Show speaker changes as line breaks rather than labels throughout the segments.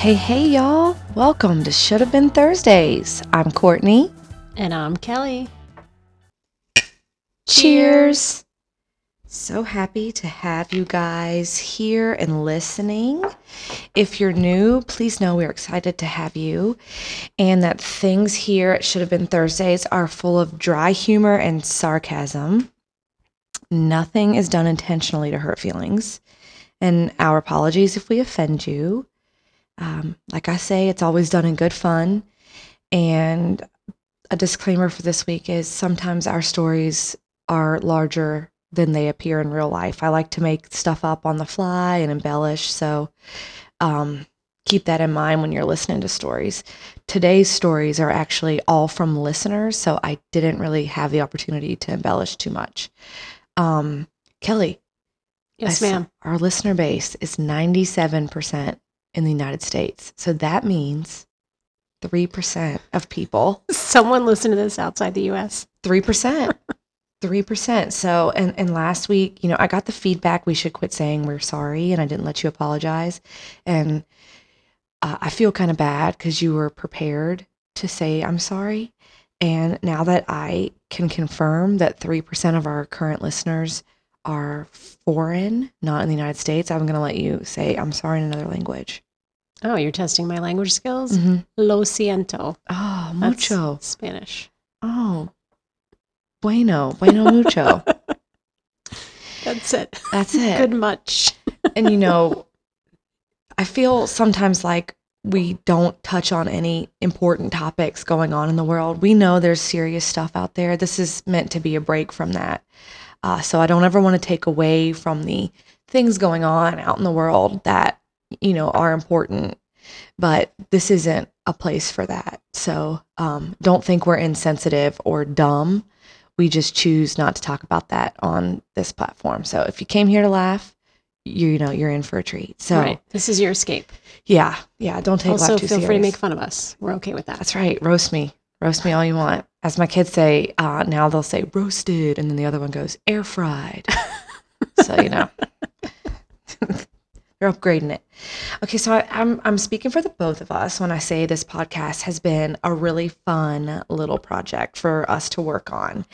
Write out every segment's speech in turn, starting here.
Hey, hey, y'all. Welcome to Should Have Been Thursdays. I'm Courtney.
And I'm Kelly.
Cheers. So happy to have you guys here and listening. If you're new, please know we're excited to have you and that things here at Should Have Been Thursdays are full of dry humor and sarcasm. Nothing is done intentionally to hurt feelings. And our apologies if we offend you. Um, like I say, it's always done in good fun. And a disclaimer for this week is sometimes our stories are larger than they appear in real life. I like to make stuff up on the fly and embellish. So um, keep that in mind when you're listening to stories. Today's stories are actually all from listeners. So I didn't really have the opportunity to embellish too much. Um, Kelly.
Yes, ma'am.
Our listener base is 97% in the United States. So that means 3% of people
Someone listen to this outside the US.
Three percent. Three percent. So, and and last week, you know, I got the feedback we should quit saying we're sorry, and I didn't let you apologize, and uh, I feel kind of bad because you were prepared to say I'm sorry, and now that I can confirm that three percent of our current listeners are foreign, not in the United States, I'm going to let you say I'm sorry in another language.
Oh, you're testing my language skills?
Mhm.
Lo siento.
Oh,
That's
mucho.
Spanish.
Oh, bueno, bueno mucho.
That's it.
That's it.
Good much.
and you know, I feel sometimes like we don't touch on any important topics going on in the world. We know there's serious stuff out there. This is meant to be a break from that. Uh, so I don't ever want to take away from the things going on out in the world that, you know, are important. But this isn't a place for that. So um, don't think we're insensitive or dumb. We just choose not to talk about that on this platform. So if you came here to laugh, you, you know you're in for a treat. So
right. This is your escape.
yeah, yeah, don't take
also,
life too
feel
serious.
free to make fun of us. We're okay with that.
That's right. Roast me. Roast me all you want. As my kids say, uh, now they'll say roasted, and then the other one goes air fried. so you know, they're upgrading it. Okay, so I, I'm I'm speaking for the both of us when I say this podcast has been a really fun little project for us to work on,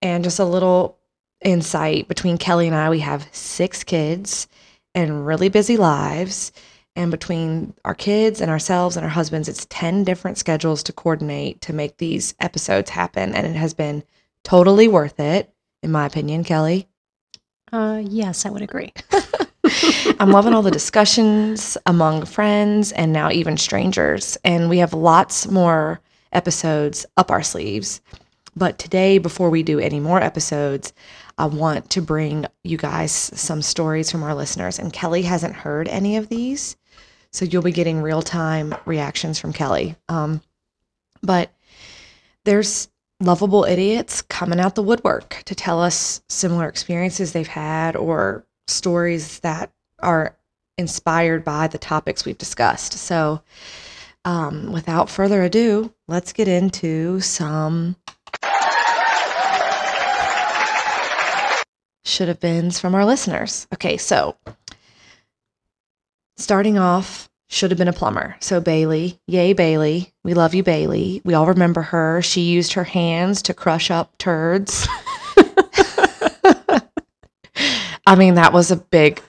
and just a little insight between Kelly and I. We have six kids and really busy lives. And between our kids and ourselves and our husbands, it's 10 different schedules to coordinate to make these episodes happen. And it has been totally worth it, in my opinion, Kelly.
Uh, yes, I would agree.
I'm loving all the discussions among friends and now even strangers. And we have lots more episodes up our sleeves. But today, before we do any more episodes, I want to bring you guys some stories from our listeners. And Kelly hasn't heard any of these. So you'll be getting real time reactions from Kelly. Um, but there's lovable idiots coming out the woodwork to tell us similar experiences they've had or stories that are inspired by the topics we've discussed. So, um, without further ado, let's get into some should have beens from our listeners. Okay, so starting off, should have been a plumber. So Bailey, yay Bailey, we love you Bailey. We all remember her. She used her hands to crush up turds. I mean, that was a big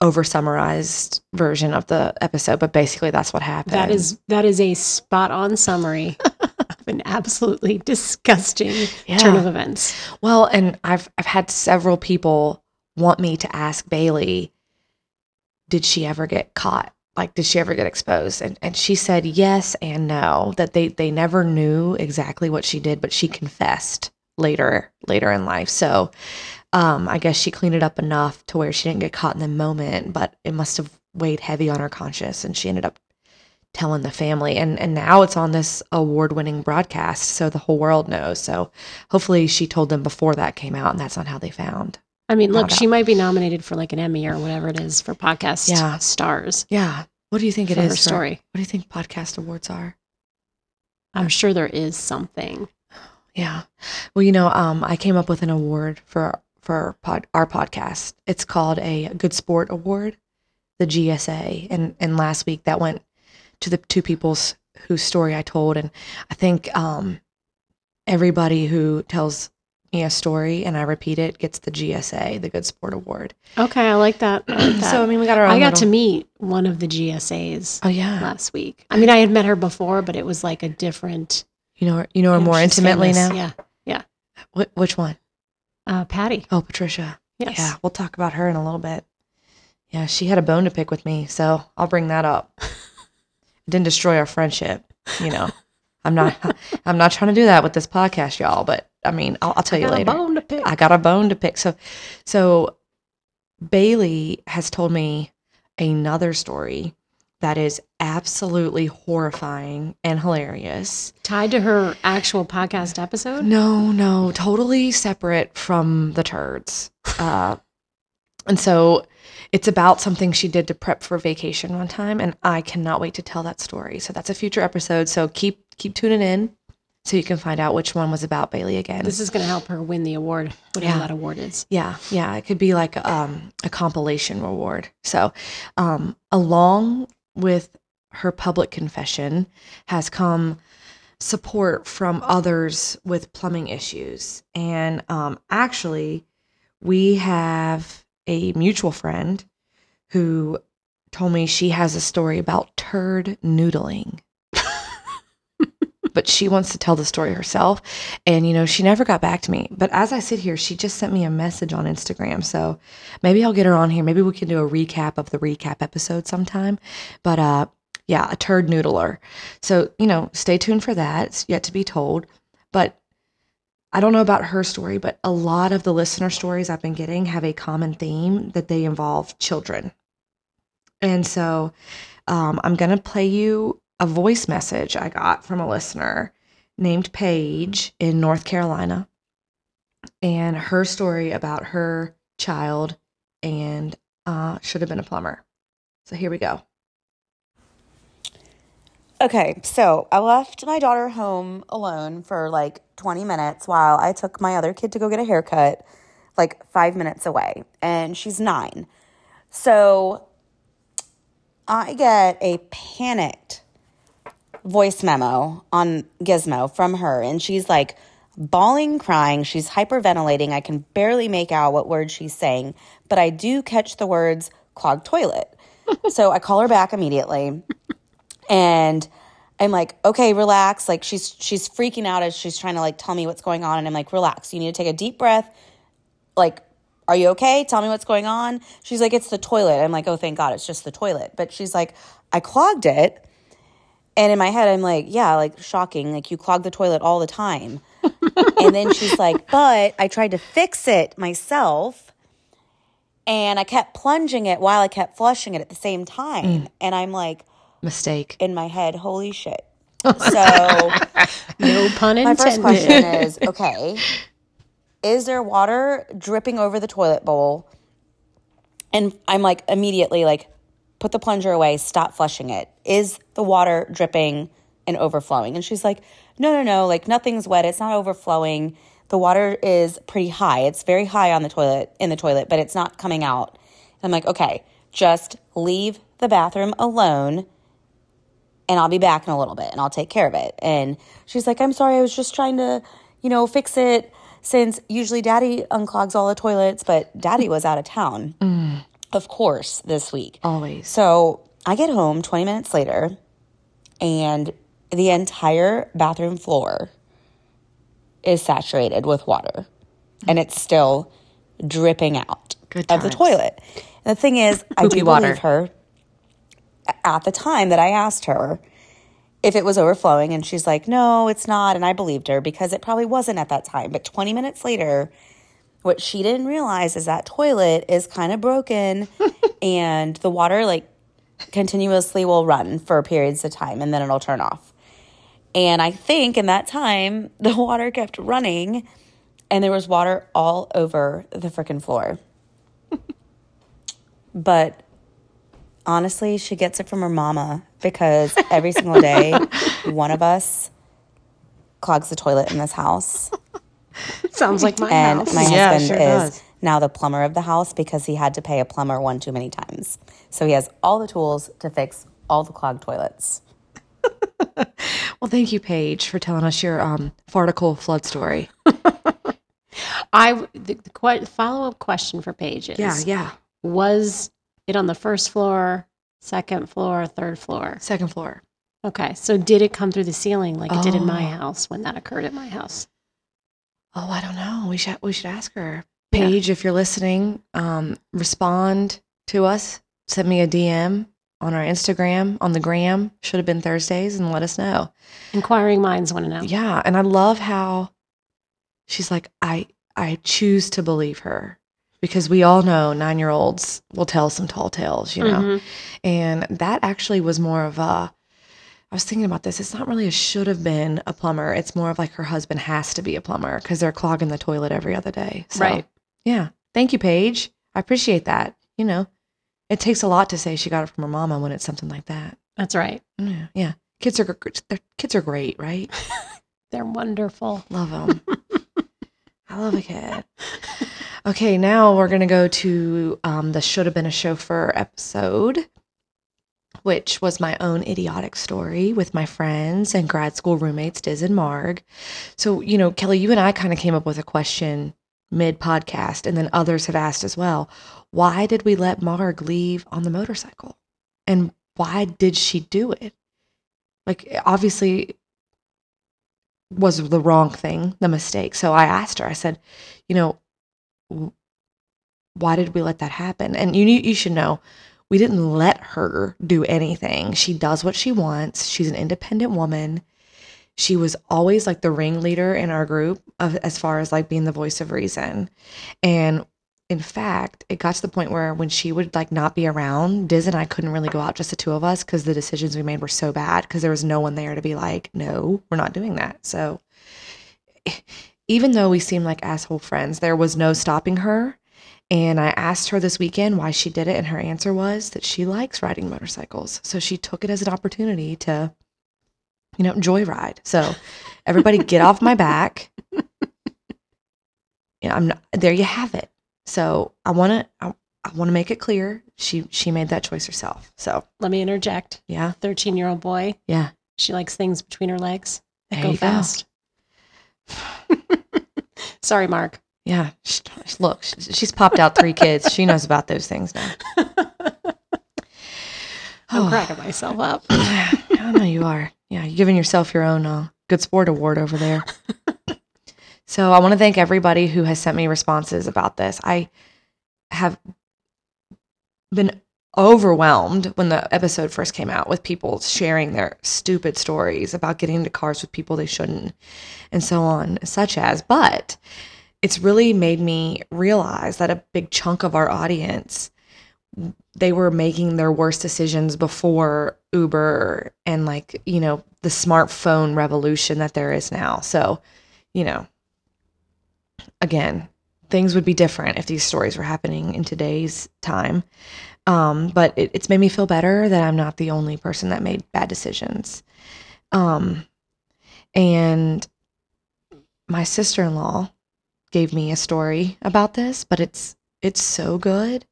over summarized version of the episode, but basically that's what happened.
That is that is a spot on summary of an absolutely disgusting turn of events.
Well, and I've I've had several people want me to ask Bailey, did she ever get caught? Like, did she ever get exposed? And and she said yes and no, that they they never knew exactly what she did, but she confessed later later in life. So um, I guess she cleaned it up enough to where she didn't get caught in the moment, but it must have weighed heavy on her conscience, and she ended up telling the family. And and now it's on this award winning broadcast, so the whole world knows. So hopefully she told them before that came out, and that's not how they found.
I mean, look, she might be nominated for like an Emmy or whatever it is for podcast
Yeah.
stars.
Yeah. What do you think it is
her
for-
story.
What do you think podcast awards are?
I'm sure there is something.
Yeah. Well, you know, um, I came up with an award for for our, pod, our podcast. It's called a Good Sport Award, the GSA, and and last week that went to the two people's whose story I told, and I think um, everybody who tells me a story and I repeat it gets the GSA, the Good Sport Award.
Okay, I like that. I like that.
So I mean, we got our. Own
I got
little-
to meet one of the GSAs
Oh yeah,
last week. I mean, I had met her before, but it was like a different.
you know, her- you know her
you know,
more intimately
famous.
now.
Yeah,
Wh- which one?
uh, Patty.
Oh, Patricia.
Yes.
Yeah, we'll talk about her in a little bit. Yeah, she had a bone to pick with me, so I'll bring that up. It didn't destroy our friendship, you know. I'm not. I'm not trying to do that with this podcast, y'all. But I mean, I'll, I'll tell you
got a
later.
bone to pick.
I got a bone to pick. So, so Bailey has told me another story that is absolutely horrifying and hilarious.
Tied to her actual podcast episode.
No, no, totally separate from the turds. Uh, and so it's about something she did to prep for vacation one time, and I cannot wait to tell that story. So that's a future episode. So keep keep tuning in so you can find out which one was about Bailey again.
This is going to help her win the award, whatever
Yeah.
that award is.
Yeah, yeah, it could be like um, a compilation reward. So, um, along with her public confession has come support from others with plumbing issues. And um, actually, we have a mutual friend who told me she has a story about turd noodling. But she wants to tell the story herself. And, you know, she never got back to me. But as I sit here, she just sent me a message on Instagram. So maybe I'll get her on here. Maybe we can do a recap of the recap episode sometime. But, uh, yeah, a turd noodler. So, you know, stay tuned for that. It's yet to be told. But I don't know about her story, but a lot of the listener stories I've been getting have a common theme that they involve children. And so um, I'm going to play you a voice message I got from a listener named Paige in North Carolina and her story about her child and uh, should have been a plumber. So here we go.
Okay, so I left my daughter home alone for like 20 minutes while I took my other kid to go get a haircut, like five minutes away, and she's nine. So I get a panicked voice memo on Gizmo from her, and she's like bawling, crying. She's hyperventilating. I can barely make out what words she's saying, but I do catch the words clogged toilet. so I call her back immediately and I'm like, okay, relax. Like she's she's freaking out as she's trying to like tell me what's going on, and I'm like, relax. You need to take a deep breath. Like, are you okay? Tell me what's going on. She's like, it's the toilet. I'm like, oh, thank God, it's just the toilet. But she's like, I clogged it, and in my head, I'm like, yeah, like shocking. Like you clog the toilet all the time. and then she's like, but I tried to fix it myself. And I kept plunging it while I kept flushing it at the same time. Mm. And I'm like,
Mistake.
in my head, holy shit. Oh so
No pun intended.
my first question is okay, is there water dripping over the toilet bowl? And I'm like, immediately, like, put the plunger away, stop flushing it. Is the water dripping and overflowing? And she's like, no, no, no, like, nothing's wet. It's not overflowing. The water is pretty high. It's very high on the toilet, in the toilet, but it's not coming out. And I'm like, okay, just leave the bathroom alone and I'll be back in a little bit and I'll take care of it. And she's like, I'm sorry, I was just trying to, you know, fix it since usually daddy unclogs all the toilets, but daddy was out of town, mm. Of course, this week.
Always.
So I get home 20 minutes later and the entire bathroom floor is saturated with water and it's still dripping out of the toilet. And the thing is, I do
water.
believe her at the time that I asked her if it was overflowing, and she's like, no, it's not. And I believed her because it probably wasn't at that time. But 20 minutes later, what she didn't realize is that toilet is kind of broken and the water like continuously will run for periods of time and then it'll turn off. And I think in that time, the water kept running and there was water all over the freaking floor. but honestly, she gets it from her mama because every single day, one of us clogs the toilet in this house.
Sounds like my
And
house.
my
Yeah,
husband
sure
is
does.
now the plumber of the house because he had to pay a plumber one too many times. So he has all the tools to fix all the clogged toilets.
Well, thank you, Paige, for telling us your um, farticle flood story.
I the, the que- follow up question for Paige is
Yeah, yeah.
was it on the first floor, second floor, third floor?
Second floor.
Okay, so did it come through the ceiling like it did in my
Oh.
house when that occurred at my house?
Oh, I don't know. We should we should ask her. Paige, if you're listening, um, respond to us. Send me a DM on our Instagram on the gram. Should have been Thursdays, and let us know.
Inquiring minds want to know.
Yeah, and I love how she's like, I I choose to believe her because we all know nine year olds will tell some tall tales, you know.
Mhm.
And that actually was more of a. I was thinking about this. It's not really a should have been a plumber. It's more of like her husband has to be a plumber because they're clogging the toilet every other day. So,
Right.
Yeah. Thank you, Paige. I appreciate that. You know, it takes a lot to say she got it from her mama when it's something like that.
That's right.
Yeah. Yeah. Kids are their kids are great, right?
They're wonderful.
Love them. I love a kid. Okay, now we're gonna go to um, the should have been a chauffeur episode, which was my own idiotic story with my friends and grad school roommates Diz and Marg. So you know, Kelly, you and I kind of came up with a question mid podcast, and then others have asked as well. Why did we let Marg leave on the motorcycle, and why did she do it? Like obviously was the wrong thing, the mistake. So I asked her, I said, you know, why did we let that happen? And you you should know, we didn't let her do anything. She does what she wants. She's an independent woman. She was always like the ringleader in our group of, as far as like being the voice of reason. And in fact, it got to the point where when she would like not be around, Diz and I couldn't really go out just the two of us because the decisions we made were so bad because there was no one there to be like, no, we're not doing that. So even though we seemed like asshole friends, there was no stopping her. And I asked her this weekend why she did it, and her answer was that she likes riding motorcycles. So she took it as an opportunity to, you know, joyride. So everybody get off my back. Yeah, I'm not, there. You have it. So I want to, I, I want to make it clear she she made that choice herself. So
Let me interject.
yeah,
13 year old boy,
yeah.
she likes things between her legs that go
you go.
fast. Sorry, Mark.
Yeah, sh- look, she's popped out three kids. She knows about those things now.
I'm
Oh.
cracking myself up.
I know you are. Yeah, you're giving yourself your own uh, good sport award over there. so I want to thank everybody who has sent me responses about this. I have been overwhelmed when the episode first came out with people sharing their stupid stories about getting into cars with people they shouldn't and so on, such as, but it's really made me realize that a big chunk of our audience they were making their worst decisions before Uber and like, you know, the smartphone revolution that there is now. So, you know, again, things would be different if these stories were happening in today's time. Um, but it, it's made me feel better that I'm not the only person that made bad decisions. Um, and my sister-in-law gave me a story about this, but it's it's so good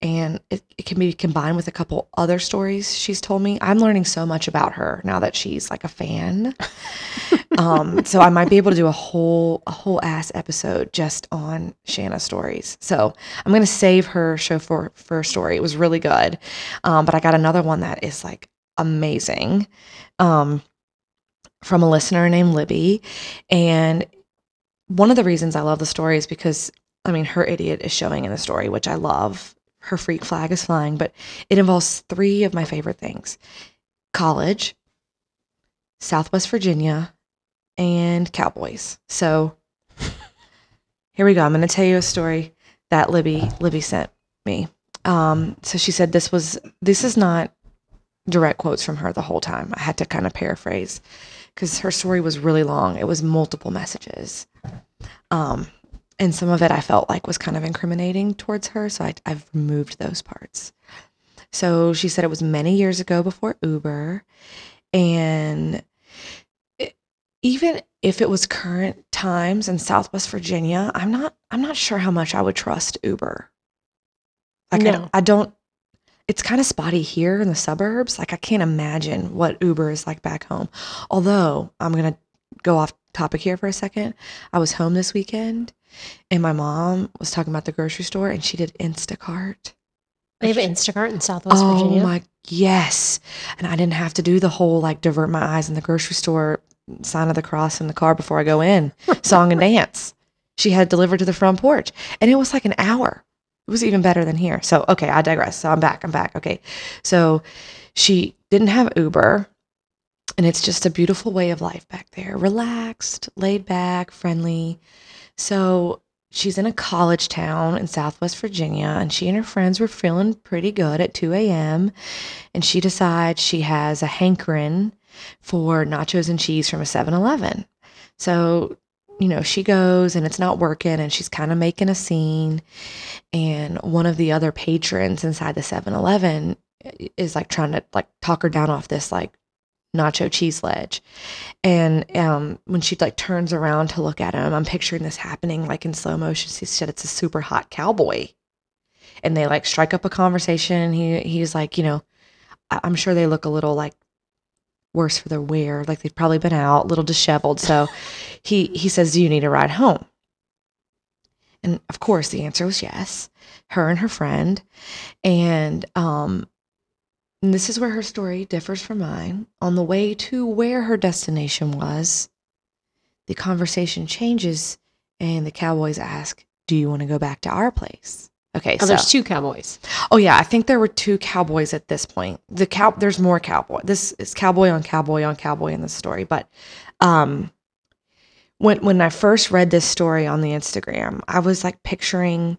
and it, it can be combined with a couple other stories she's told me. I'm learning so much about her now that she's like a fan. um, so I might be able to do a whole a whole ass episode just on Shanna stories. So I'm gonna save her show for for a story. It was really good, um, but I got another one that is like amazing, um, from a listener named Libby, and one of the reasons I love the story is because I mean her idiot is showing in the story, which I love. Her freak flag is flying, but it involves three of my favorite things: college, Southwest Virginia, and cowboys. So here we go. I'm going to tell you a story that Libby Libby sent me. Um, so she said this was this is not direct quotes from her the whole time. I had to kind of paraphrase because her story was really long. It was multiple messages. Um, and some of it I felt like was kind of incriminating towards her, so I, I've removed those parts. So she said it was many years ago before Uber, and it- even if it was current times in Southwest Virginia, I'm not I'm not sure how much I would trust Uber. Like I, don't, I don't it's kind of spotty here in the suburbs. Like I can't imagine what Uber is like back home. Although I'm gonna go off topic here for a second. I was home this weekend, and my mom was talking about the grocery store, and she did Instacart.
They have Instacart in Southwest
oh
Virginia.
Oh my yes, and I didn't have to do the whole like divert my eyes in the grocery store sign of the cross in the car before I go in, song and dance. She had delivered to the front porch, and it was like an hour. It was even better than here. So okay, I digress. So I'm back. I'm back. Okay, so she didn't have Uber, and it's just a beautiful way of life back there. Relaxed, laid back, friendly. So she's in a college town in Southwest Virginia, and she and her friends were feeling pretty good at 2 a.m. And she decides she has a hankering for nachos and cheese from a 7 Eleven. So, you know, she goes and it's not working, and she's kind of making a scene. And one of the other patrons inside the 7 Eleven is like trying to like talk her down off this like nacho cheese ledge. And um, when she like turns around to look at him, I'm picturing this happening like in slow motion. She said it's a super hot cowboy. And they like strike up a conversation. He he's like, you know, I'm sure they look a little like worse for their wear, like they've probably been out, a little disheveled. So he he says, Do you need a ride home? And of course the answer was yes. Her and her friend. And um and this is where her story differs from mine. On the way to where her destination was, the conversation changes and the cowboys ask, Do you want to go back to our place? Okay,
oh,
so
there's two cowboys.
oh yeah, I think there were two cowboys at this point. The cow there's more cowboy. This is cowboy on cowboy on cowboy in this story. But um when when I first read this story on the Instagram, I was like picturing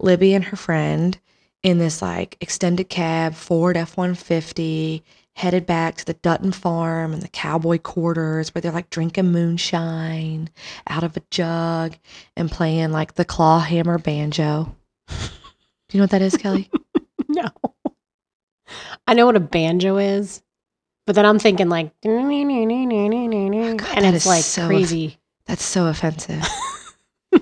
Libby and her friend in this like extended cab Ford F one fifty headed back to the Dutton farm and the cowboy quarters where they're like drinking moonshine out of a jug and playing like the claw hammer banjo. Do you know what that is, Kelly?
No. I know what a banjo is, but then I'm thinking like, and it's like
so
crazy.
That's so offensive.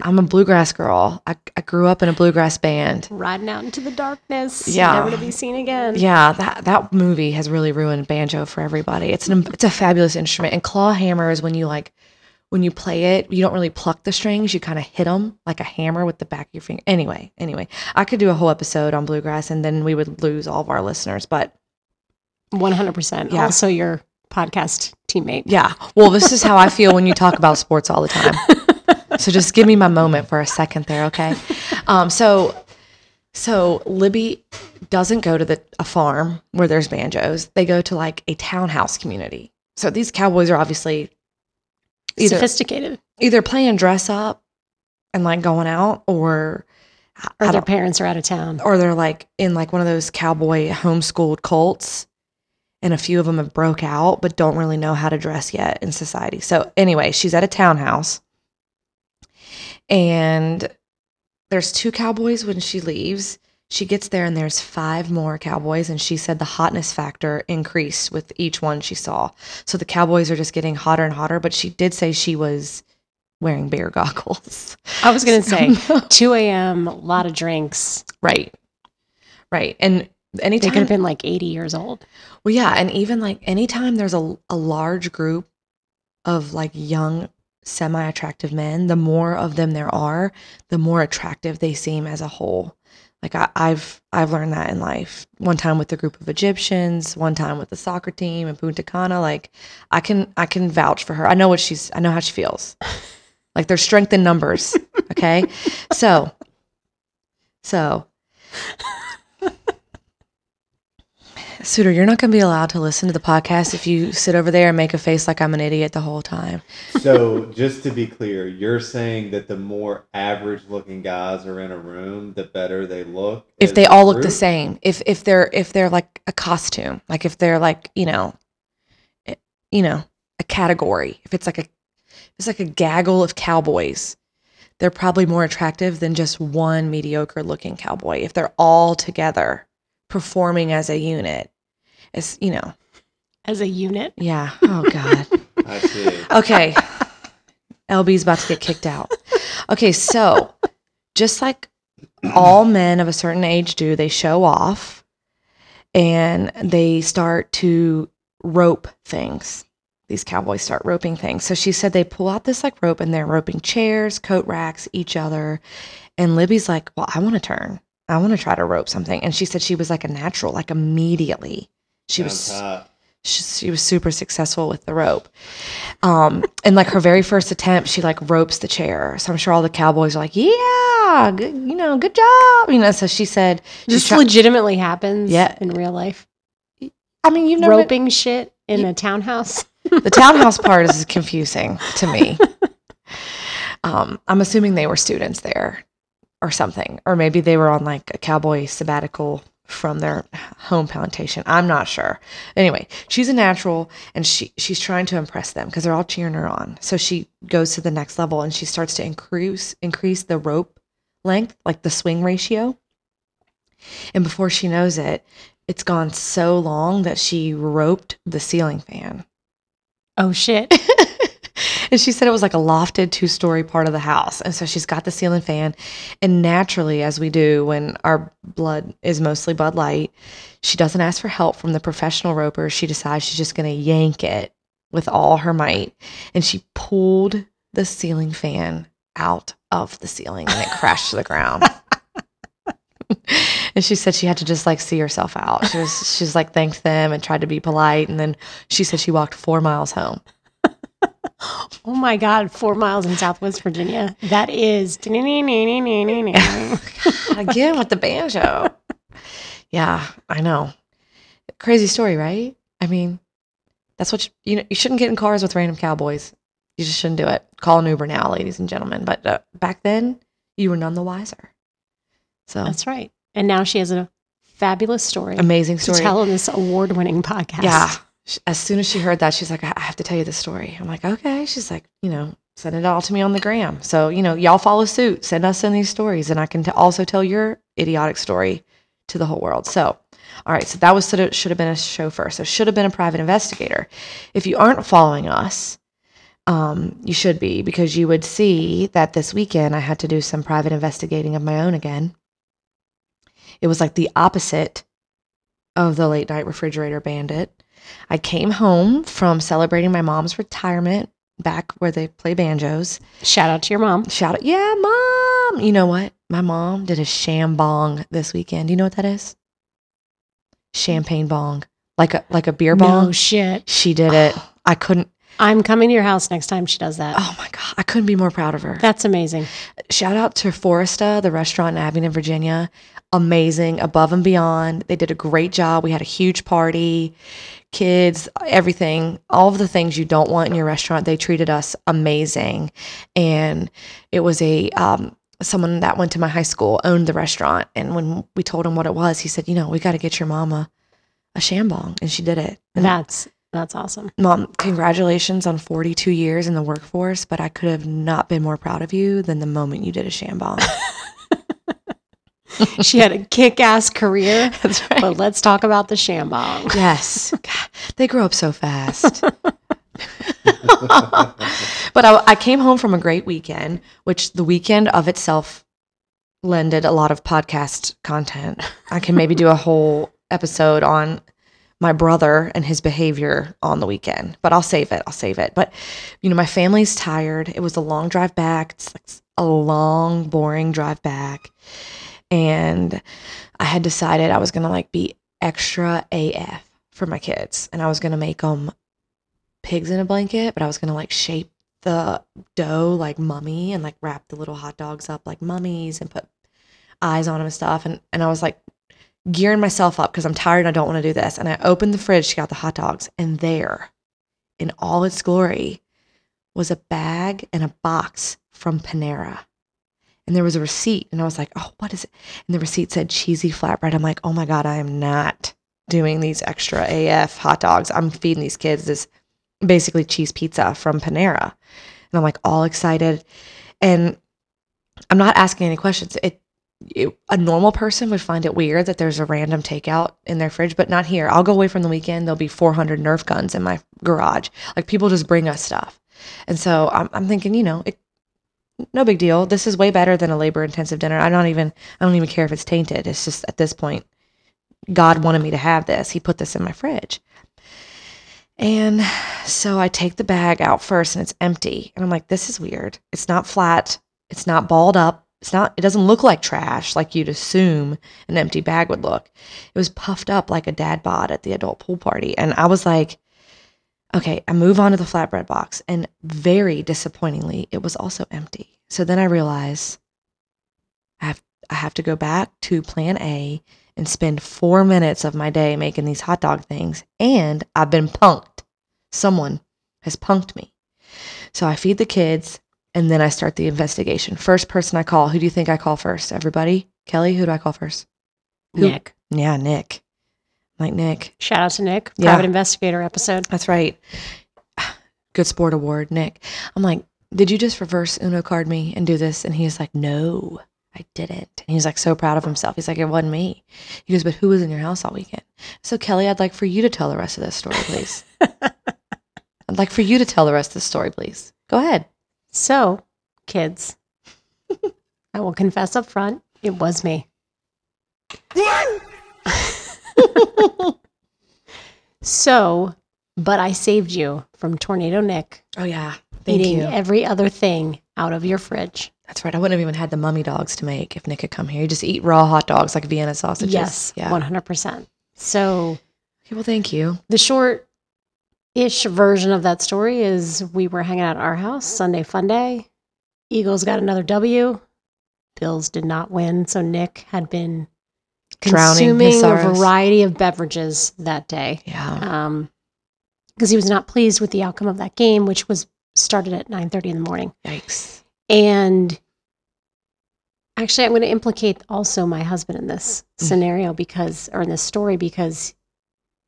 I'm a bluegrass girl. I, I grew up in a bluegrass band.
Riding out into the darkness,
Yeah.
never to be seen again.
Yeah, that that movie has really ruined banjo for everybody. It's an it's a fabulous instrument, and claw hammer is when you like when you play it, you don't really pluck the strings. You kind of hit them like a hammer with the back of your finger. Anyway, anyway, I could do a whole episode on bluegrass, and then we would lose all of our listeners. But
100%.
Yeah.
Also, your podcast teammate.
yeah, well, this is how I feel when you talk about sports all the time. So just give me my moment for a second there, okay? Um, so so Libby doesn't go to the a farm where there's banjos. They go to like a townhouse community. So these cowboys are obviously either
Sophisticated.
either playing dress up and like going out or
Or their parents are out of town.
or they're like in like one of those cowboy homeschooled cults and a few of them have broke out but don't really know how to dress yet in society so anyway she's at a townhouse and there's two cowboys when she leaves she gets there and there's five more cowboys and she said the hotness factor increased with each one she saw so the cowboys are just getting hotter and hotter but she did say she was wearing bear goggles
I was going to say 2 a.m., a lot of drinks.
right right and
They
anytime
could have been like 80 years old.
Well, yeah, and even like anytime there's a a large group of like young semi-attractive men, the more of them there are, the more attractive they seem as a whole. Like I, I've I've learned that in life. One time with a group of Egyptians, one time with the soccer team in Punta Cana. Like I can I can vouch for her. I know what she's I know how she feels. Like there's strength in numbers. Okay. so so Suitor, you're not going to be allowed to listen to the podcast if you sit over there and make a face like I'm an idiot the whole time.
So, just to be clear, you're saying that the more average looking guys are in a room, the better they look?
If they all look the same, if if they're if they're like a costume, like if they're like you know, eh, you know, a category. If it's like a it's like a gaggle of cowboys, they're probably more attractive than just one mediocre looking cowboy. If they're all together performing as a unit, As you know,
As a unit.
yeah. Oh God.
I see.
Okay. LB's about to get kicked out. Okay, so just like all men of a certain age do. They show off and they start to rope things. These cowboys start roping things. So she said they pull out this like rope and they're roping chairs, coat racks, each other. And Libby's like, Well, I want to turn. I want to try to rope something. And she said she was like a natural, like immediately. She was
hot.
she, she was super successful with the rope. Um, and like her very first attempt, she like ropes the chair. So I'm sure all the cowboys are like, yeah, good, you know, good job. You know, so she said, she's
This
try-
legitimately happens
Yeah.
in real life.
I mean, you've never,
Roping shit in a townhouse.
the townhouse part is confusing to me. Um, I'm assuming they were students there or something, or maybe they were on like a cowboy sabbatical from their home plantation. I'm not sure. Anyway, she's a natural and she she's trying to impress them because they're all cheering her on. So she goes to the next level and she starts to increase increase the rope length, like the swing ratio. And before she knows it, it's gone so long that she roped the ceiling fan.
Oh shit.
and she said it was like a lofted two story part of the house. And so she's got the ceiling fan. And naturally, as we do when our blood is mostly Bud Light, she doesn't ask for help from the professional roper. She decides she's just going to yank it with all her might. And she pulled the ceiling fan out of the ceiling and it crashed to the ground. and she said she had to just like see herself out. She was she's like thanked them and tried to be polite. And then she said she walked four miles home.
Oh my God, four miles in Southwest Virginia. That is.
again with the banjo. Yeah, I know. Crazy story, right? I mean, that's what you, you know. You shouldn't get in cars with random cowboys. You just shouldn't do it. Call an Uber now, ladies and gentlemen. But uh, back then, you were none the wiser. So
That's right. And now she has a fabulous story
amazing
to
story.
tell in this award winning podcast.
Yeah. As soon as she heard that, she's like, I have to tell you the story. I'm like, okay. She's like, you know, send it all to me on the gram. So, you know, y'all follow suit. Send us in these stories. And I can t- also tell your idiotic story to the whole world. So, all right. So that was should have been a chauffeur. So should have been a private investigator. If you aren't following us, um, you should be because you would see that this weekend I had to do some private investigating of my own again. It was like the opposite of the late night refrigerator bandit. I came home from celebrating my mom's retirement back where they play banjos.
Shout out to your mom.
Shout out, yeah, mom. You know what? My mom did a shambong this weekend. Do you know what that is? Champagne bong, like a like a beer bong.
No shit.
she did it. I couldn't.
I'm coming to your house next time she does that.
Oh my god, I couldn't be more proud of her.
That's amazing.
Shout out to Foresta, the restaurant in Abingdon, Virginia. Amazing, above and beyond. They did a great job. We had a huge party, kids, everything, all of the things you don't want in your restaurant. They treated us amazing, and it was a um, someone that went to my high school owned the restaurant. And when we told him what it was, he said, "You know, we got to get your mama a shambong," and she did it. And
That's that's awesome.
Mom, congratulations on 42 years in the workforce, but I could have not been more proud of you than the moment you did a shambong.
She had a kick ass career.
That's right.
But let's talk about the shambong.
Yes. God, they grow up so fast. but I, I came home from a great weekend, which the weekend of itself lended a lot of podcast content. I can maybe do a whole episode on my brother and his behavior on the weekend, but I'll save it. I'll save it. But, you know, my family's tired. It was a long drive back. It's like a long, boring drive back. And I had decided I was going to like be extra AF for my kids. And I was going to make them pigs in a blanket, but I was going to like shape the dough like mummy and like wrap the little hot dogs up like mummies and put eyes on them and stuff. And, and I was like gearing myself up because I'm tired and I don't want to do this. And I opened the fridge to get the hot dogs. And there, in all its glory, was a bag and a box from Panera. And there was a receipt. And I was like, oh, what is it? And the receipt said cheesy flatbread. I'm like, oh my God, I am not doing these extra AF hot dogs. I'm feeding these kids this basically cheese pizza from Panera. And I'm like all excited. And I'm not asking any questions. It, it, a normal person would find it weird that there's a random takeout in their fridge, but not here. I'll go away from the weekend. There'll be 400 Nerf guns in my garage. Like people just bring us stuff. And so I'm, I'm thinking, you know, it, no big deal. This is way better than a labor intensive dinner. I'm not even, I don't even care if it's tainted. It's just at this point, God wanted me to have this. He put this in my fridge. And so I take the bag out first and it's empty. And I'm like, this is weird. It's not flat. It's not balled up. It's not, it doesn't look like trash like you'd assume an empty bag would look. It was puffed up like a dad bod at the adult pool party. And I was like, okay, I move on to the flatbread box. And very disappointingly, it was also empty. So then I realize I have, I have to go back to plan A and spend four minutes of my day making these hot dog things. And I've been punked. Someone has punked me. So I feed the kids and then I start the investigation. First person I call, who do you think I call first? Everybody? Kelly, who do I call first? Who-
Nick.
Yeah, Nick. I'm like, Nick,
Shout out to Nick.
Yeah.
Private investigator episode.
that's right. Good sport award, Nick. I'm like, did you just reverse Uno card me and do this? And he's like, no, I didn't. And he's like so proud of himself. He's like, it wasn't me. He goes, but who was in your house all weekend? So Kelly, I'd like for you to tell the rest of this story, please. I'd like for you to tell the rest of the story, please. Go ahead.
So, kids, I will confess up front, it was me. So, but I saved you from Tornado Nick
Oh yeah. Thank
eating
you.
every other thing out of your fridge.
That's right. I wouldn't have even had the mummy dogs to make if Nick had come here. You just eat raw hot dogs like Vienna sausages.
yes,
Yeah.
100%. So,
Okay, well, thank you.
the short ish version of that story is we were hanging out at our house Sunday fun day. Eagles got another W. Bills did not win, so Nick had been consuming a variety of beverages that day
Yeah.
um, because he was not pleased with the outcome of that game, which was started at 9:30 in the morning.
Yikes.
And actually, I'm going to implicate also my husband in this
Mm.
scenario because, or in this story, because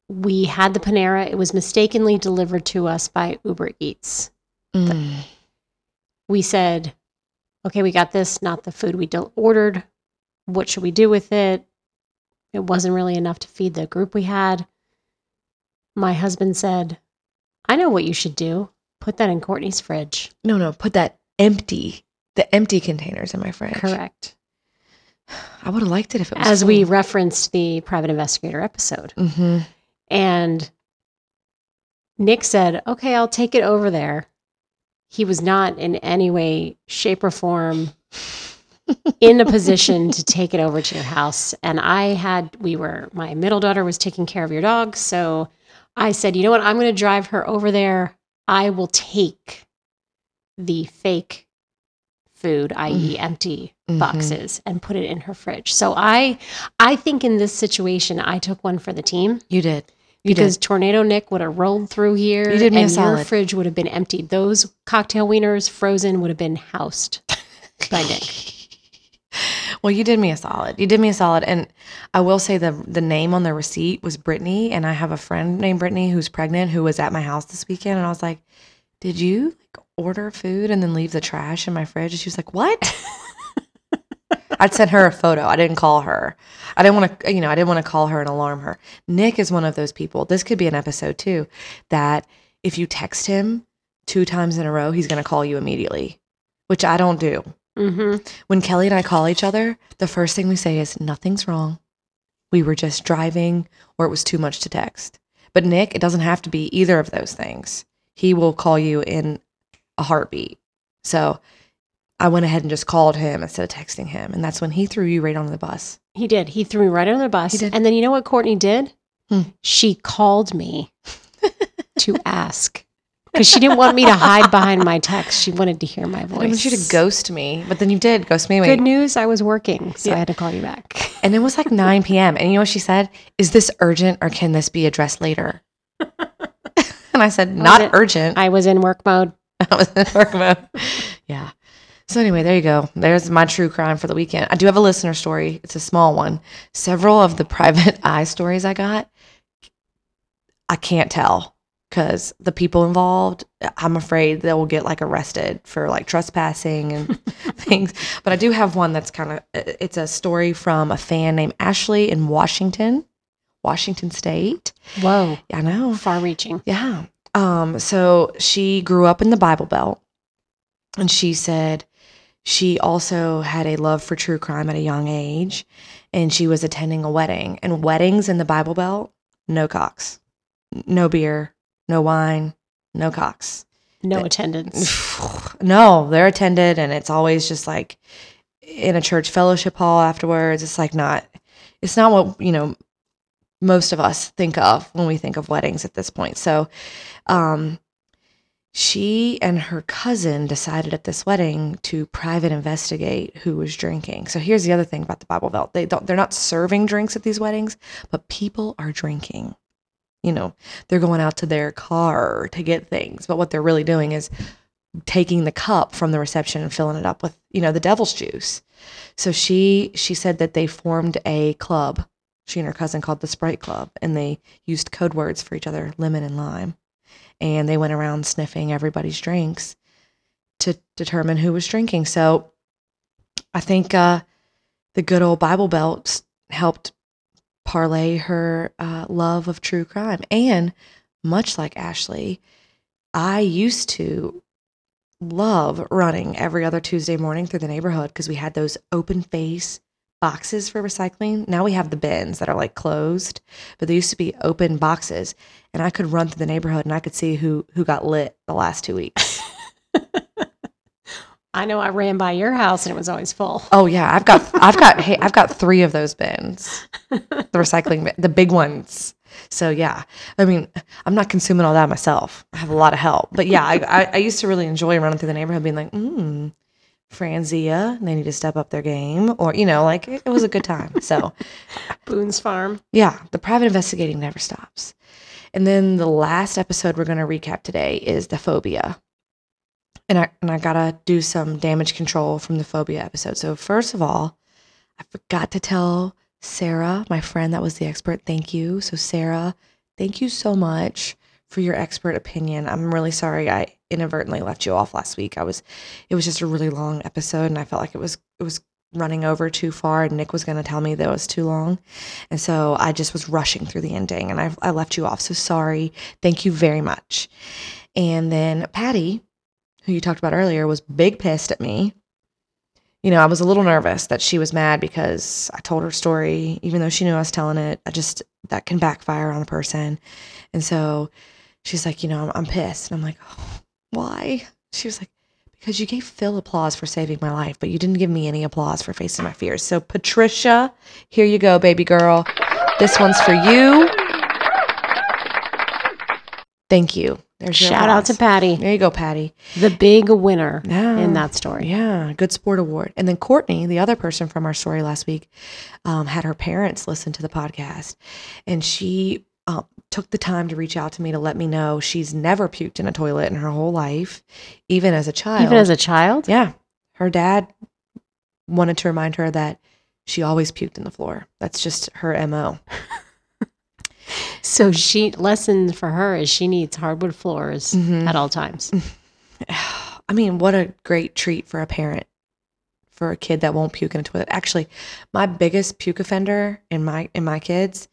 we had the Panera. It was mistakenly delivered to us by Uber Eats.
Mm.
We said, okay, we got this, not the food we del- ordered. What should we do with it? It wasn't really enough to feed the group we had. My husband said, I know what you should do. Put that in Courtney's fridge.
No, no. Put that empty, the empty containers in my fridge.
Correct.
I would have liked it if it was
as we referenced the private investigator episode.
Mhm.
And Nick said, Okay, I'll take it over there. He was not in any way, shape, or form in a position to take it over to your house. And I had, we were, my middle daughter was taking care of your dog. So I said, You know what? I'm going to drive her over there. I will take the fake food, i.e., empty
Mhm.
boxes and put it in her fridge. So I I think in this situation I took one for the team
You did. You
because
did.
Tornado Nick would have rolled through here
You did me a
and your
solid.
fridge would have been emptied. Those cocktail wieners frozen would have been housed by Nick.
Well, you did me a solid. You did me a solid, and I will say the the name on the receipt was Brittany, and I have a friend named Brittany who's pregnant who was at my house this weekend, and I was like, "Did you like order food and then leave the trash in my fridge?" And she was like, "What?" I'd sent her a photo. I didn't call her. I didn't want to, you know, I didn't want to call her and alarm her. Nick is one of those people. This could be an episode too. That if you text him two times in a row, he's going to call you immediately, which I don't do
hmm
when Kelly and I call each other, the first thing we say is, Nothing's wrong. We were just driving, or it was too much to text. But Nick, it doesn't have to be either of those things. He will call you in a heartbeat. So I went ahead and just called him instead of texting him. And that's when he threw you right onto the bus.
He did. He threw me right under the bus.
He did.
And then you know what Courtney did?
Hmm.
She called me to ask because she didn't want me to hide behind my text. She wanted to hear my voice.
didn't want you to ghost me, but then you did ghost me.
Good news, I was working, so
Yeah.
I had to call you back.
And it was like 9 p.m. And you know what she said? Is this urgent or can this be addressed later? and I said, Not
it-
urgent.
I was in work mode.
I was in work mode. Yeah. So anyway, there you go. There's my true crime for the weekend. I do have a listener story. It's a small one. Several of the private eye stories I got, I can't tell because the people involved, I'm afraid they will get like arrested for like trespassing and things. But I do have one that's kind of it's a story from a fan named Ashley in Washington, Washington State.
Whoa,
I know.
far reaching.
Yeah. Um, so she grew up in the Bible Belt and she said she also had a love for true crime at a young age, and she was attending a wedding. And weddings in the Bible Belt, no cocks, no beer, no wine, no cocks.
No attendance.
no, they're attended, and it's always just like in a church fellowship hall afterwards. It's like not, it's not what you know most of us think of when we think of weddings at this point. So, um, she and her cousin decided at this wedding to private investigate who was drinking. So here's the other thing about the Bible Belt. They don't they're not serving drinks at these weddings, but people are drinking. You know, they're going out to their car to get things, but what they're really doing is taking the cup from the reception and filling it up with, you know, the devil's juice. So she she said that they formed a club, she and her cousin called the Sprite Club, and they used code words for each other, lemon and lime and they went around sniffing everybody's drinks to determine who was drinking. So I think uh, the good old Bible Belt helped parlay her uh, love of true crime. And much like Ashley, I used to love running every other Tuesday morning through the neighborhood because we had those open face boxes for recycling. Now we have the bins that are like closed, but they used to be open boxes and I could run through the neighborhood and I could see who who got lit the last 2 weeks.
I know I ran by your house and it was always full.
Oh yeah, I've got I've got hey, I've got 3 of those bins. The recycling bin, the big ones. So yeah, I mean, I'm not consuming all that myself. I have a lot of help, but yeah, I, I, I used to really enjoy running through the neighborhood, being like, mm, Franzia, they need to step up their game, or you know, like it, it was a good time. So,
Boone's Farm.
yeah, the private investigating never stops. And then the last episode we're going to recap today is the phobia, and I and I gotta do some damage control from the phobia episode. So first of all, I forgot to tell Sarah, my friend that was the expert, thank you. So Sarah, thank you so much for your expert opinion. I'm really sorry I inadvertently left you off last week. I was it was just a really long episode and I felt like it was it was running over too far and Nick was going to tell me that it was too long. And so I just was rushing through the ending and I I left you off. So sorry. Thank you very much. And then Patty, who you talked about earlier, was big pissed at me. You know, I was a little nervous that she was mad because I told her story, even though she knew I was telling it. I just, that can backfire on a person. And so she's like, you know, I'm, I'm pissed. And I'm like, oh, why? She was like, because you gave Phil applause for saving my life, but you didn't give me any applause for facing my fears. So, Patricia, here you go, baby girl. This one's for you. Thank you. There's
Shout out to. Patty,
There you go, Patty.
the big winner
Yeah.
in that story.
Yeah, good sport award. And then Courtney, the other person from our story last week, um, had her parents listen to the podcast, and she um, took the time to reach out to me to let me know she's never puked in a toilet in her whole life, even as a child.
Even as a child?
yeah, her dad wanted to remind her that she always puked in the floor. That's just her mo.
So she lesson for her is she needs hardwood floors
Mhm.
at all times.
I mean, what a great treat for a parent for a kid that won't puke in a toilet. Actually, my biggest puke offender in my in my kids,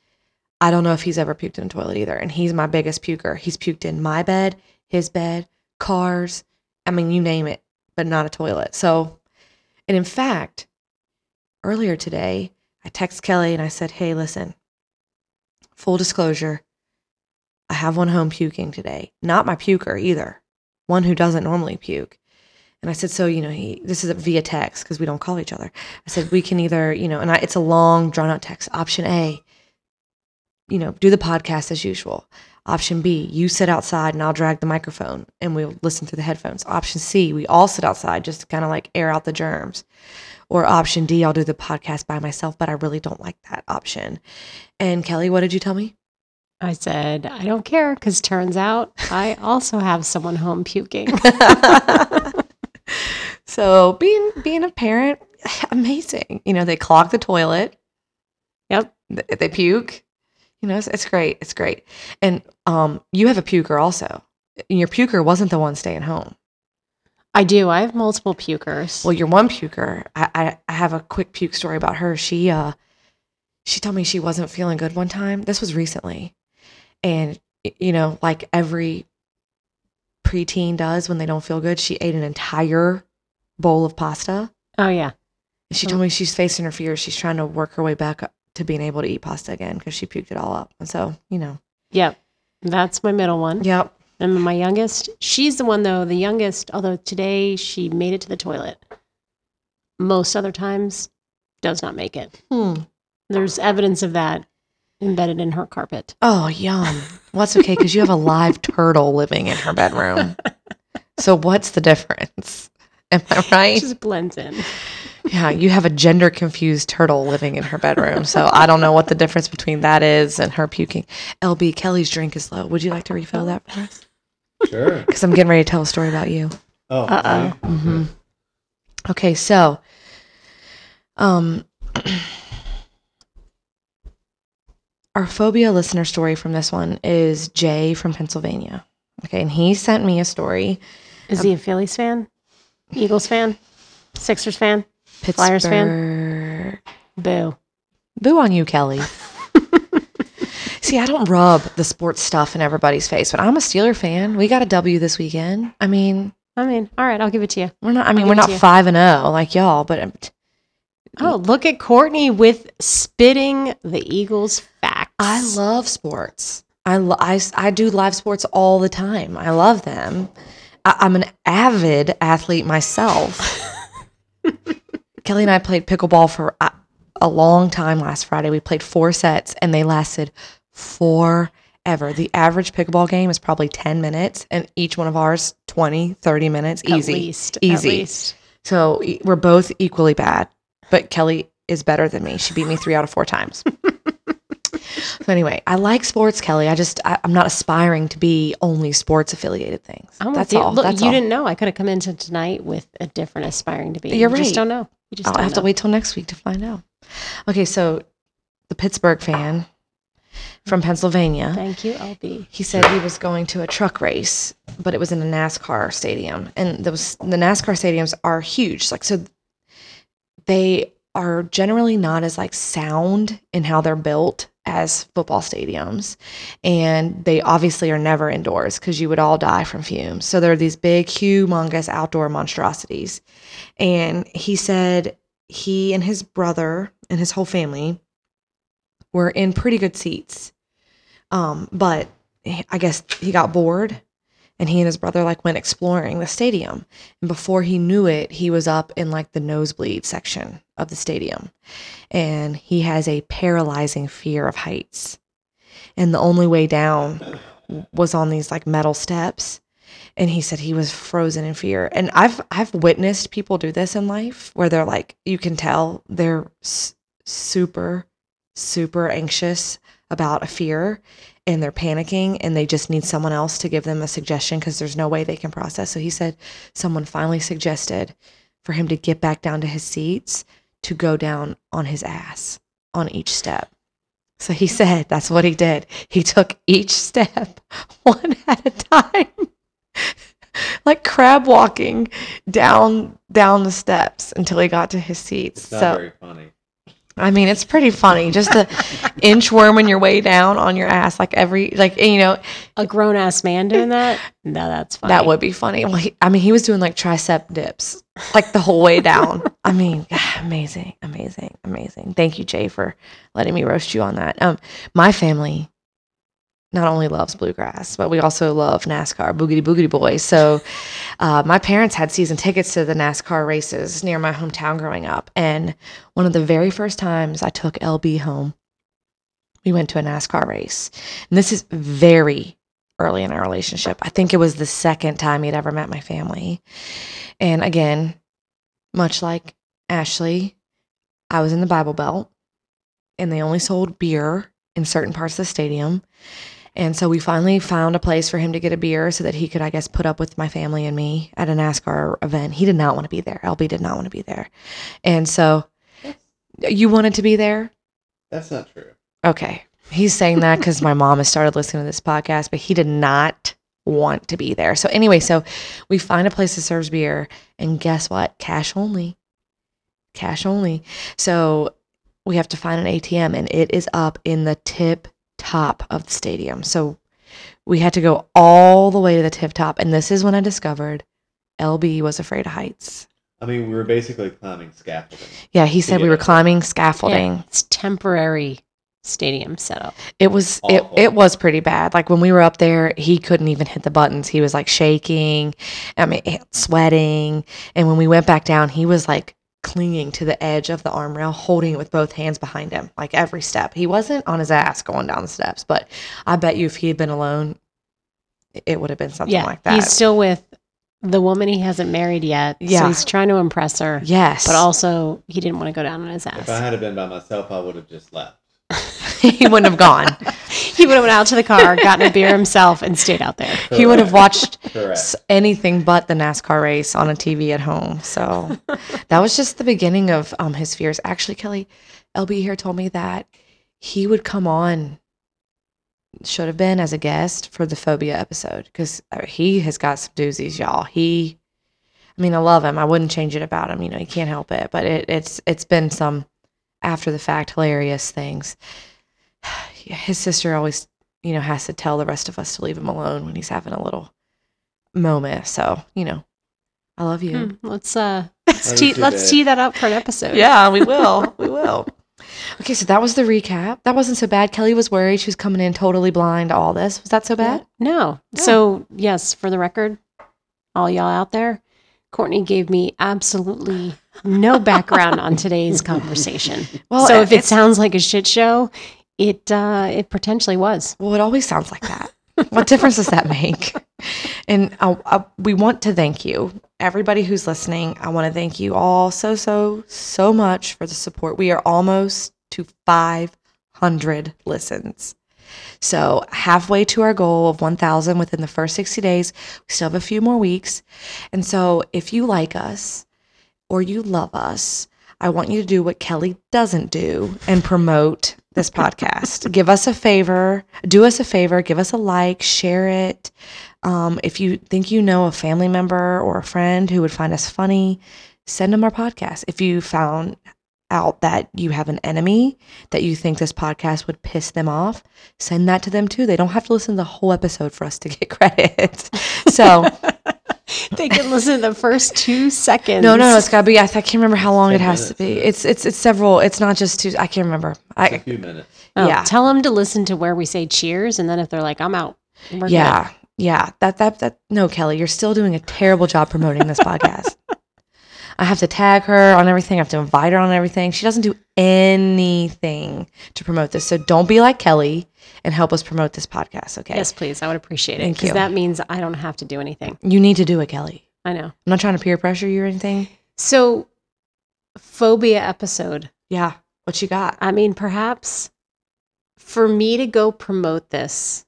I don't know if he's ever puked in a toilet either, and he's my biggest puker. He's puked in my bed, his bed, cars. I mean, you name it, but not a toilet. So, and in fact, earlier today, I text Kelly and I said, "Hey, listen. Full disclosure, I have one home puking today. Not my puker either one who doesn't normally puke. And I said, so, you know, he, this is via text because we don't call each other. I said, we can either, you know, and I, it's a long, drawn out text. Option A, you know, do the podcast as usual. Option B, you sit outside and I'll drag the microphone and we'll listen through the headphones. Option C, we all sit outside just to kind of like air out the germs. Or option D, I'll do the podcast by myself, but I really don't like that option. And Kelly, what did you tell me?
I said, I don't care because turns out I also have someone home puking.
so being being a parent, amazing. You know, they clog the toilet.
Yep.
th- They puke. You know, it's, it's great. It's great. And um, you have a puker also. Your puker wasn't the one staying home.
I do. I have multiple pukers.
Well, you're one puker, I, I, I have a quick puke story about her. She uh she told me she wasn't feeling good one time. This was recently. And you know, like every preteen does when they don't feel good, she ate an entire bowl of pasta.
Oh yeah.
And she told me she's facing her fears. She's trying to work her way back up to being able to eat pasta again because she puked it all up. And so, you know.
Yep. That's my middle one.
Yep.
And my youngest, she's the one though, the youngest, although today she made it to the toilet. Most other times does not make it.
Hmm.
There's evidence of that embedded in her carpet.
Oh, yum. Well, that's okay because you have a live turtle living in her bedroom. So what's the difference? Am I
It
right?
just blends in.
Yeah, you have a gender confused turtle living in her bedroom. So I don't know what the difference between that is and her puking. LB, Kelly's drink is low. Would you like to refill that for us?
Sure.
Because I'm getting ready to tell a story about you.
Oh,
Uh-oh.
okay.
hmm Okay, so um our phobia listener story from this one is Jay from Pennsylvania. Okay, and he sent me a story.
Is he a Phillies fan? Eagles fan? Sixers fan?
Pittsburgh.
Flyers fan? Boo.
Boo on you, Kelly. See, I don't rub the sports stuff in everybody's face, but I'm a Steeler fan. We got a W this weekend. I mean,
I mean, all right, I'll give it to you.
we're not. I mean, we're not five and zero like y'all, but um,
Oh, look at Courtney with spitting the Eagles facts.
I love sports. I, lo- I, I do live sports all the time. I love them. I, I'm an avid athlete myself. Kelly and I played pickleball for a, a long time last Friday. We played four sets and they lasted forever. The average pickleball game is probably 10 minutes and each one of ours 20, 30 minutes.
At
Easy.
least,
Easy.
At least.
So we're both equally bad, but Kelly is better than me. She beat me three out of four times. so anyway, I like sports, Kelly. I just I, I'm not aspiring to be only sports affiliated things.
I'm
That's all.
Look,
That's
you
all.
didn't know. I could have come into tonight with a different aspiring to be.
You're
You just don't know. You just oh,
I'll
don't
have to wait till next week to find out. Okay, so the Pittsburgh fan from mm-hmm. Pennsylvania.
Thank you, LB.
He said he was going to a truck race, but it was in a NASCAR stadium, and those the NASCAR stadiums are huge. Like so, they are generally not as like sound in how they're built as football stadiums, and they obviously are never indoors because you would all die from fumes. So they're these big, humongous outdoor monstrosities, and he said he and his brother and his whole family were in pretty good seats um, but I guess he got bored and he and his brother like went exploring the stadium. And before he knew it, he was up in like the nosebleed section of the stadium. And he has a paralyzing fear of heights. And the only way down was on these like metal steps. And he said he was frozen in fear. And I've I've witnessed people do this in life where they're like you can tell they're s- super super anxious about a fear and they're panicking and they just need someone else to give them a suggestion because there's no way they can process. So he said someone finally suggested for him to get back down to his seats to go down on his ass on each step. So he said that's what he did. He took each step one at a time. like crab walking down down the steps until he got to his seats.
It's not
so
very funny.
I mean, it's pretty funny. Just the inchworming your way down on your ass, like every, like you know,
A grown ass man doing that? No, that's funny.
that would be funny. Well, he, I mean, he was doing like tricep dips, like the whole way down. I mean, amazing, amazing, amazing. Thank you, Jay, for letting me roast you on that. Um, my family not only loves bluegrass, but we also love NASCAR, boogity boogity boys. So, uh, my parents had season tickets to the NASCAR races near my hometown growing up, and one of the very first times I took LB home, we went to a NASCAR race, and this is very early in our relationship. I think it was the second time he'd ever met my family, and again, much like Ashley, I was in the Bible Belt, and they only sold beer in certain parts of the stadium. And so we finally found a place for him to get a beer so that he could, I guess, put up with my family and me at a NASCAR event. He did not want to be there. LB did not want to be there. And so you wanted to be there?
That's not true.
Okay. He's saying that because my mom has started listening to this podcast, but he did not want to be there. So, anyway, so we find a place that serves beer, and guess what? Cash only. Cash only. So, we have to find an ATM, and it is up in the tip top of the stadium. So, we had to go all the way to the tip top. And this is when I discovered LB was afraid of heights.
I mean, we were basically climbing scaffolding.
Yeah, he said we were climbing scaffolding.
Yeah, it's temporary stadium setup.
It was it, it was pretty bad. Like when we were up there, he couldn't even hit the buttons. He was like shaking, I mean sweating. And when we went back down, he was like clinging to the edge of the armrail, holding it with both hands behind him, like every step. He wasn't on his ass going down the steps, but I bet you if he had been alone, it would have been something
yeah,
like that.
he's still with the woman he hasn't married yet.
Yeah.
so he's trying to impress her.
yes,
but also he didn't want to go down on his ass.
If I had have been by myself, I would have just left.
he wouldn't have gone.
he would have went out to the car, gotten a beer himself, and stayed out there.
He would have watched
Correct.
s- anything but the NASCAR race on a TV at home. So that was just the beginning of um, his fears. Actually, Kelly, LB here told me that he would come on, should have been as a guest for the phobia episode because he has got some doozies, y'all. He, I mean, I love him. I wouldn't change it about him. You know, he can't help it. But it, it's it's been some after the fact hilarious things. His sister always, you know, has to tell the rest of us to leave him alone when he's having a little moment. So, you know, I love you.
Hmm, let's uh, let's tee, let's tee that up for an episode.
Yeah, we will. we will. Okay, so that was the recap. That wasn't so bad. Kelly was worried she was coming in totally blind to all this. Was that so bad?
No. So, yes, for the record, all y'all out there, Courtney gave me absolutely no background on today's conversation.
Well,
so if it sounds like a shit show, it uh, it potentially was.
Well, it always sounds like that. what difference does that make? And uh, uh, we want to thank you, everybody who's listening. I want to thank you all so, so, so much for the support. We are almost to 500 listens. So, halfway to our goal of 1,000 within the first 60 days. We still have a few more weeks. And so, if you like us or you love us, I want you to do what Kelly doesn't do and promote this podcast. give us a favor, do us a favor, give us a like, share it. Um, if you think you know a family member or a friend who would find us funny, send them our podcast. If you found out that you have an enemy that you think this podcast would piss them off, send that to them too. They don't have to listen to the whole episode for us to get credit. so
They can listen to the first two seconds.
no, no, no, it's gotta be. I, I can't remember how long it
Ten
has to be.
yeah.
It's it's it's several. It's not just two. I can't remember.
It's a
I
few minutes.
Oh,
yeah.
Tell them to listen to where we say cheers, and then if they're like, I'm out. we're good.
yeah yeah. That that that. No, Kelly, you're still doing a terrible job promoting this podcast. I have to tag her on everything. I have to invite her on everything. She doesn't do anything to promote this. So don't be like Kelly and help us promote this podcast. Okay.
Yes, please. I would appreciate it because that means I don't have to do anything.
You need to do it, Kelly.
I know.
I'm not trying to peer pressure you or anything.
So, phobia episode.
Yeah. What you got?
I mean, perhaps for me to go promote this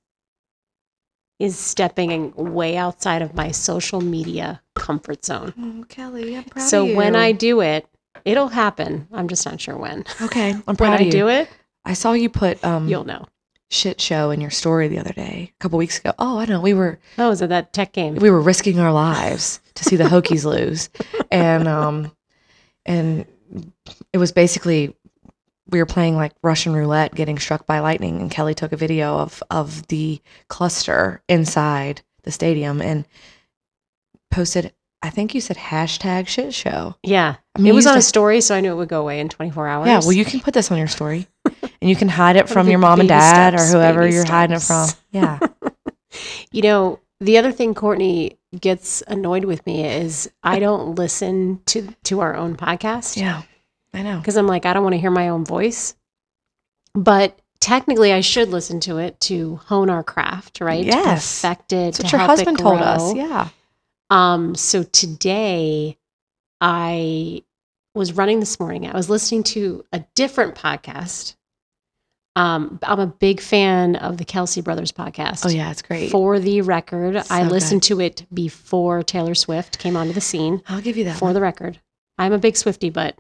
is stepping way outside of my social media comfort zone.
Oh, Kelly, I'm proud
So
of you.
when I do it, it'll happen. I'm just not sure when.
okay, I'm
When
proud of
I
you.
do it,
I saw you put um
you'll know.
shit show in your story the other day, a couple weeks ago. Oh, I know. We were
Oh, is it that tech game?
we were risking our lives to see the Hokies lose, and um, and it was basically we were playing like Russian roulette, getting struck by lightning, and Kelly took a video of of the cluster inside the stadium and posted. I think you said hashtag shit show.
yeah.
I mean,
it was on a story, so I knew it would go away in 24 hours.
Yeah, well, you can put this on your story, and you can hide it from your mom and dad
steps,
or whoever you're hiding it from. Yeah.
You know, the other thing Courtney gets annoyed with me is I don't listen to to our own podcast.
Yeah, I know.
because I'm like, I don't want to hear my own voice. But technically, I should listen to it to hone our craft, right?
Yes.
To perfect it.
That's what your husband told us. Yeah.
Um. So today, I was running this morning. I was listening to a different podcast. Um, I'm a big fan of the Kelce Brothers podcast.
Oh yeah, it's great.
For the record, I
So
listened to it before Taylor Swift came onto the scene.
I'll give you that.
For
one.
the record, I'm a big Swifty, but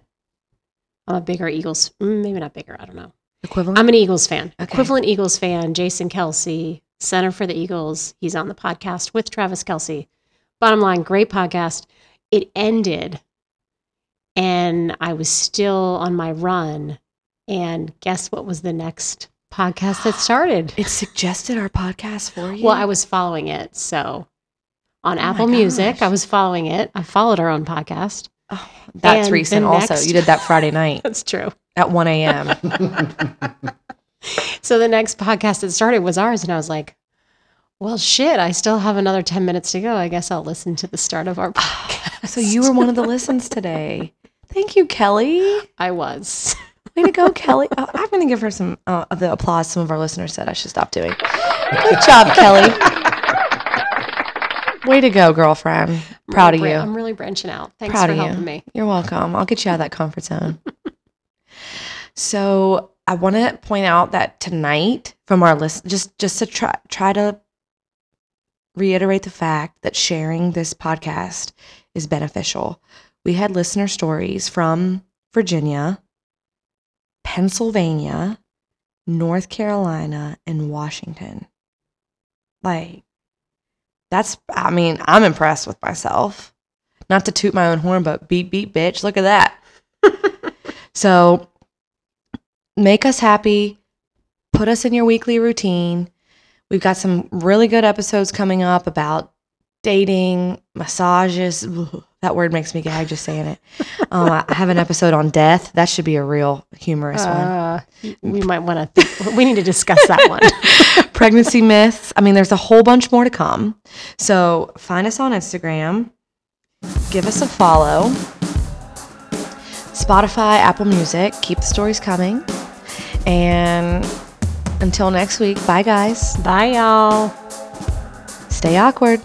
I'm a bigger Eagles. mm, Maybe not bigger. I don't know.
equivalent.
I'm an Eagles fan.
Okay.
Equivalent Eagles fan. Jason Kelce, center for the Eagles. He's on the podcast with Travis Kelce. Bottom line, great podcast. It ended, and I was still on my run. And guess what was the next podcast that started?
it suggested our podcast for you.
Well, I was following it. So on
Oh
Apple Music. I was following it. I followed our own podcast.
That's
And
recent. Also,
next-
you did that Friday night
That's true.
at 1 a.m.
So the next podcast that started was ours, and I was like, "Well, shit! I still have another ten minutes to go. I guess I'll listen to the start of our podcast."
so you were one of the listens today. Thank you, Kelly.
I was.
Way to go, Kelly. Oh, I'm going to give her some uh, of the applause some of our listeners said I should stop doing. Good job, Kelly. Way to go, girlfriend. Proud of
Bra-
you.
I'm really branching out. Thanks
Proud
for
of you.
helping me.
You're welcome. I'll get you out of that comfort zone. so I want to point out that tonight, from our list, just just to try try to reiterate the fact that sharing this podcast is beneficial. We had listener stories from Virginia, Pennsylvania, North Carolina, and Washington. Like, that's, I mean, I'm impressed with myself. Not to toot my own horn, but beat, beat, bitch. Look at that. so, make us happy. Put us in your weekly routine. We've got some really good episodes coming up about dating, massages. Ugh, that word makes me gag just saying it. Um, I have an episode on death. That should be a real humorous one.
Uh, we might want to. we need to discuss that one.
pregnancy myths. I mean, there's a whole bunch more to come. So find us on Instagram, give us a follow. Spotify, Apple Music, keep the stories coming. And until next week, bye guys.
Bye, y'all.
Stay awkward.